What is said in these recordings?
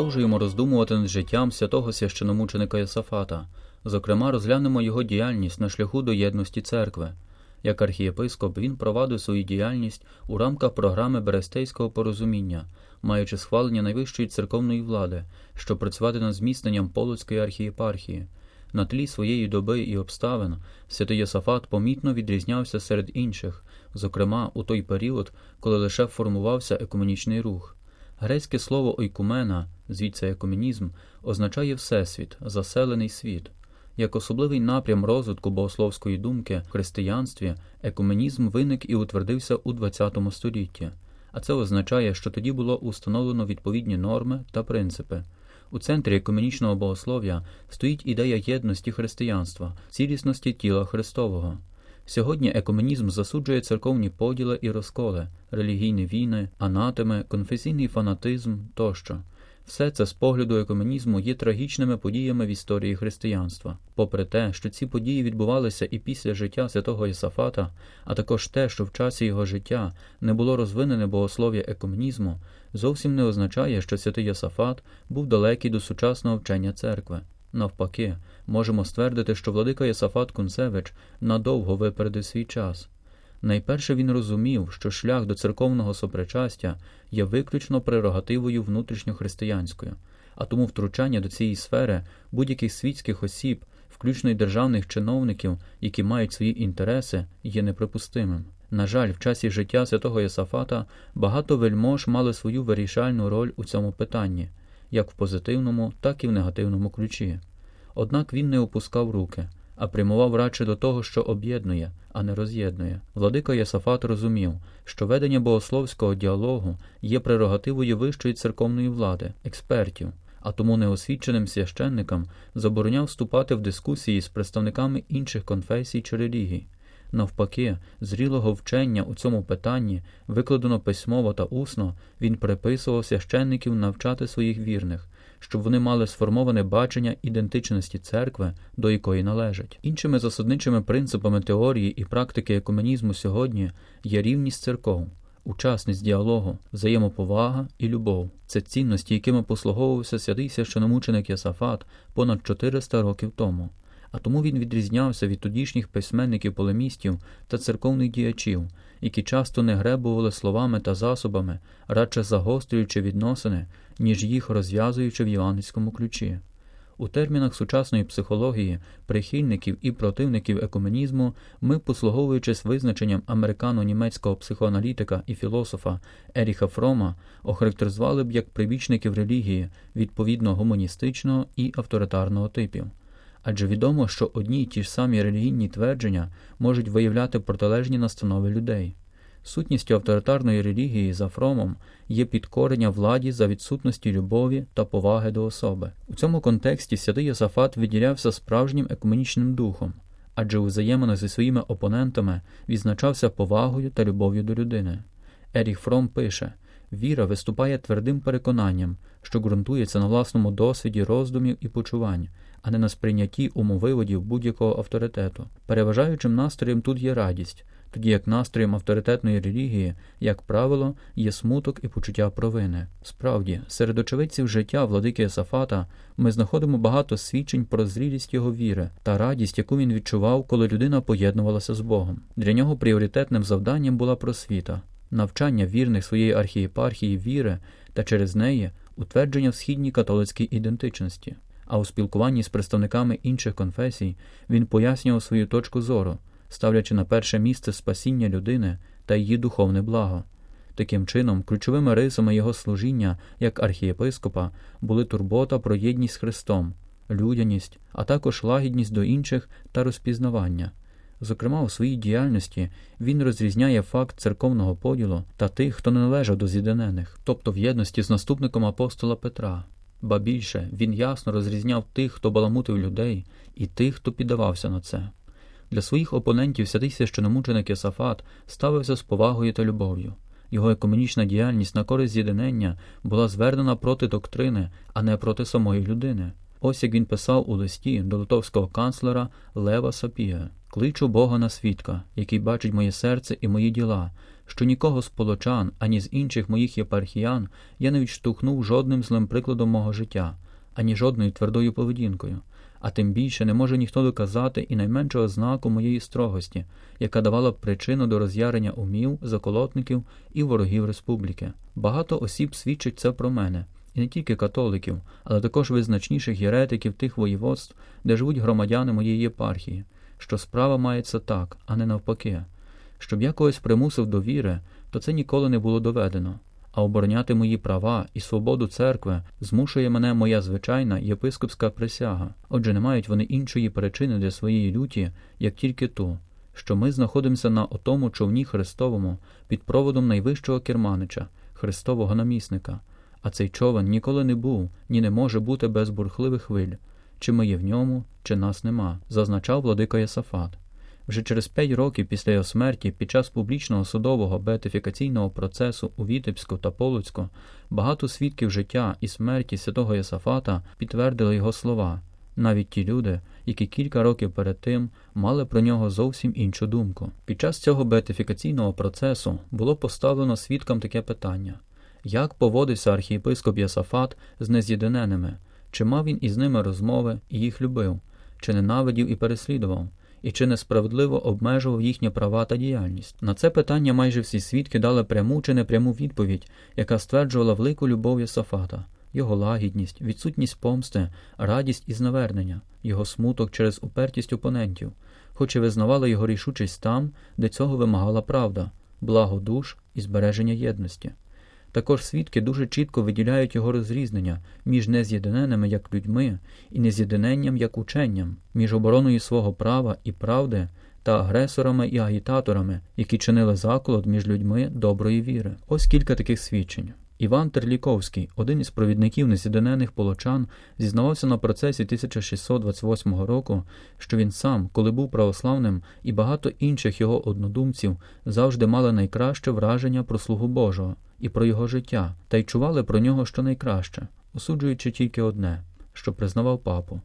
Продовжуємо роздумувати над життям святого священомученика Йосафата. Зокрема, розглянемо його діяльність на шляху до єдності церкви. Як архієпископ він провадив свою діяльність у рамках програми Берестейського порозуміння, маючи схвалення найвищої церковної влади, щоб працювати над зміцненням Полоцької архієпархії. На тлі своєї доби і обставин святий Йосафат помітно відрізнявся серед інших, зокрема у той період, коли лише формувався екуменічний рух. Грецьке слово ойкумена, звідси екуменізм, означає всесвіт, заселений світ. Як особливий напрям розвитку богословської думки в християнстві, екуменізм виник і утвердився у ХХ столітті, а це означає, що тоді було установлено відповідні норми та принципи. У центрі екуменічного богослов'я стоїть ідея єдності християнства, цілісності тіла Христового. Сьогодні екуменізм засуджує церковні поділи і розколи, релігійні війни, анатеми, конфесійний фанатизм тощо. Все це з погляду екуменізму є трагічними подіями в історії християнства. Попри те, що ці події відбувалися і після життя святого Йосафата, а також те, що в часі його життя не було розвинене богослов'я екуменізму, зовсім не означає, що святий Йосафат був далекий до сучасного вчення церкви. Навпаки, можемо ствердити, що владика Йосафат Кунцевич надовго випередив свій час. Найперше він розумів, що шлях до церковного сопричастя є виключно прерогативою внутрішньохристиянською, а тому втручання до цієї сфери будь-яких світських осіб, включно й державних чиновників, які мають свої інтереси, є неприпустимим. На жаль, в часі життя святого Йосафата багато вельмож мали свою вирішальну роль у цьому питанні, як в позитивному, так і в негативному ключі. Однак він не опускав руки а прямував радше до того, що об'єднує, а не роз'єднує. Владика Єсафат розумів, що ведення богословського діалогу є прерогативою вищої церковної влади, експертів, а тому неосвіченим священникам забороняв вступати в дискусії з представниками інших конфесій чи релігій. Навпаки, зрілого вчення у цьому питанні, викладено письмово та усно, він приписував священників навчати своїх вірних, щоб вони мали сформоване бачення ідентичності церкви, до якої належать. Іншими засадничими принципами теорії і практики екуменізму сьогодні є рівність церков, учасність діалогу, взаємоповага і любов. Це цінності, якими послуговувався святий священомученик Ясафат понад 400 років тому. А тому він відрізнявся від тодішніх письменників полемістів та церковних діячів, які часто не гребували словами та засобами, радше загострюючи відносини, ніж їх розв'язуючи в євангельському ключі. У термінах сучасної психології, прихильників і противників екуменізму ми, послуговуючись визначенням американо-німецького психоаналітика і філософа Еріха Фрома, охарактеризували б як прибічників релігії відповідно гуманістичного і авторитарного типів. Адже відомо, що одні й ті ж самі релігійні твердження можуть виявляти протилежні настанови людей. Сутністю авторитарної релігії за Фромом є підкорення владі за відсутності любові та поваги до особи. У цьому контексті святий Йосафат виділявся справжнім екуменічним духом, адже у взаєминах зі своїми опонентами відзначався повагою та любов'ю до людини. Еріх Фром пише віра виступає твердим переконанням, що ґрунтується на власному досвіді роздумів і почувань, а не на сприйнятті умовиводів будь-якого авторитету. Переважаючим настроєм тут є радість тоді як настроєм авторитетної релігії, як правило, є смуток і почуття провини. Справді, серед очевидців життя владики Есафата ми знаходимо багато свідчень про зрілість його віри та радість, яку він відчував, коли людина поєднувалася з Богом. Для нього пріоритетним завданням була просвіта, навчання вірних своєї архієпархії віри та через неї утвердження в східній католицькій ідентичності. А у спілкуванні з представниками інших конфесій він пояснював свою точку зору ставлячи на перше місце спасіння людини та її духовне благо. Таким чином, ключовими рисами його служіння як архієпископа були турбота про єдність з Христом, людяність, а також лагідність до інших та розпізнавання. Зокрема, у своїй діяльності він розрізняє факт церковного поділу та тих, хто не належав до з'єднанених, тобто в єдності з наступником апостола Петра. Ба більше він ясно розрізняв тих, хто баламутив людей, і тих, хто піддавався на це. Для своїх опонентів святий священомученик Єсафат ставився з повагою та любов'ю. Його екуменічна діяльність на користь з'єднання була звернена проти доктрини, а не проти самої людини. Ось як він писав у листі до литовського канцлера Лева Сапія кличу Бога на свідка, який бачить моє серце і мої діла, що нікого з полочан, ані з інших моїх єпархіян я не відштовхнув жодним злим прикладом мого життя, ані жодною твердою поведінкою, а тим більше не може ніхто доказати і найменшого знаку моєї строгості, яка давала б причину до роз'ярення умів, заколотників і ворогів республіки. Багато осіб свідчить це про мене. І не тільки католиків, але також визначніших єретиків тих воєводств, де живуть громадяни моєї єпархії, що справа мається так, а не навпаки. Щоб я когось примусив до віри, то це ніколи не було доведено. А обороняти мої права і свободу церкви змушує мене моя звичайна єпископська присяга. Отже, не мають вони іншої причини для своєї люті, як тільки ту, що ми знаходимося на отому човні Христовому під проводом найвищого керманича, Христового намісника, а цей човен ніколи не був, ні не може бути без бурхливих хвиль. Чи ми є в ньому, чи нас нема, зазначав владика Йосафат. Вже через п'ять років після його смерті, під час публічного судового беатифікаційного процесу у Вітебську та Полоцьку, багато свідків життя і смерті святого Йосафата підтвердили його слова, навіть ті люди, які кілька років перед тим мали про нього зовсім іншу думку. Під час цього беатифікаційного процесу було поставлено свідкам таке питання: як поводився архієпископ Йосафат з нез'єдиненими, чи мав він із ними розмови і їх любив, чи ненавидів і переслідував? І чи несправедливо обмежував їхні права та діяльність. На це питання майже всі свідки дали пряму чи непряму відповідь, яка стверджувала велику любов Йосафата, його лагідність, відсутність помсти, радість із навернення, його смуток через упертість опонентів, хоч і визнавали його рішучість там, де цього вимагала правда, благо душ і збереження єдності. Також свідки дуже чітко виділяють його розрізнення між нез'єднаними як людьми і нез'єднанням як ученням, між обороною свого права і правди та агресорами і агітаторами, які чинили заколот між людьми доброї віри. Ось кілька таких свідчень. Іван Терліковський, один із провідників нез'єднаних полочан, зізнавався на процесі 1628 року, що він сам, коли був православним, і багато інших його однодумців завжди мали найкраще враження про слугу Божого і про його життя, та й чували про нього щонайкраще, осуджуючи тільки одне, що признавав папу.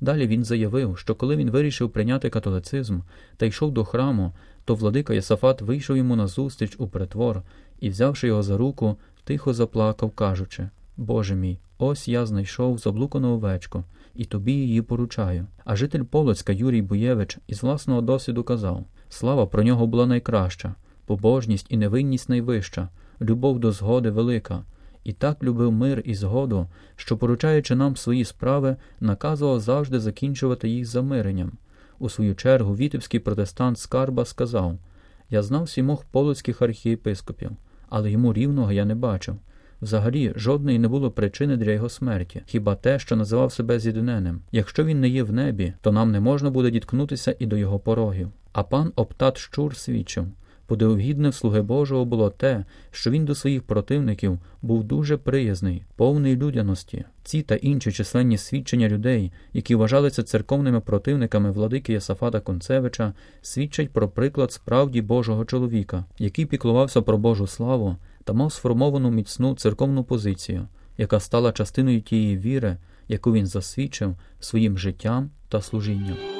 Далі він заявив, що коли він вирішив прийняти католицизм та йшов до храму, то владика Єсафат вийшов йому назустріч у притвор і, взявши його за руку, тихо заплакав, кажучи Боже мій, ось я знайшов заблукану овечку, і тобі її поручаю. А житель Полоцька Юрій Буєвич із власного досвіду казав слава про нього була найкраща, побожність і невинність найвища, любов до згоди велика. І так любив мир і згоду, що, поручаючи нам свої справи, наказував завжди закінчувати їх замиренням. У свою чергу вітебський протестант Скарба сказав Я знав сімох полоцьких архієпископів, але йому рівного я не бачив. Взагалі, жодної не було причини для його смерті, хіба те, що називав себе з'єднаним. Якщо він не є в небі, то нам не можна буде діткнутися і до його порогів. А пан Оптат Щур свідчив Подивогідне в слуги Божого було те, що він до своїх противників був дуже приязний, повний людяності. Ці та інші численні свідчення людей, які вважалися церковними противниками владики Єсафата Концевича, свідчать про приклад справді Божого чоловіка, який піклувався про Божу славу та мав сформовану міцну церковну позицію, яка стала частиною тієї віри, яку він засвідчив своїм життям та служінням.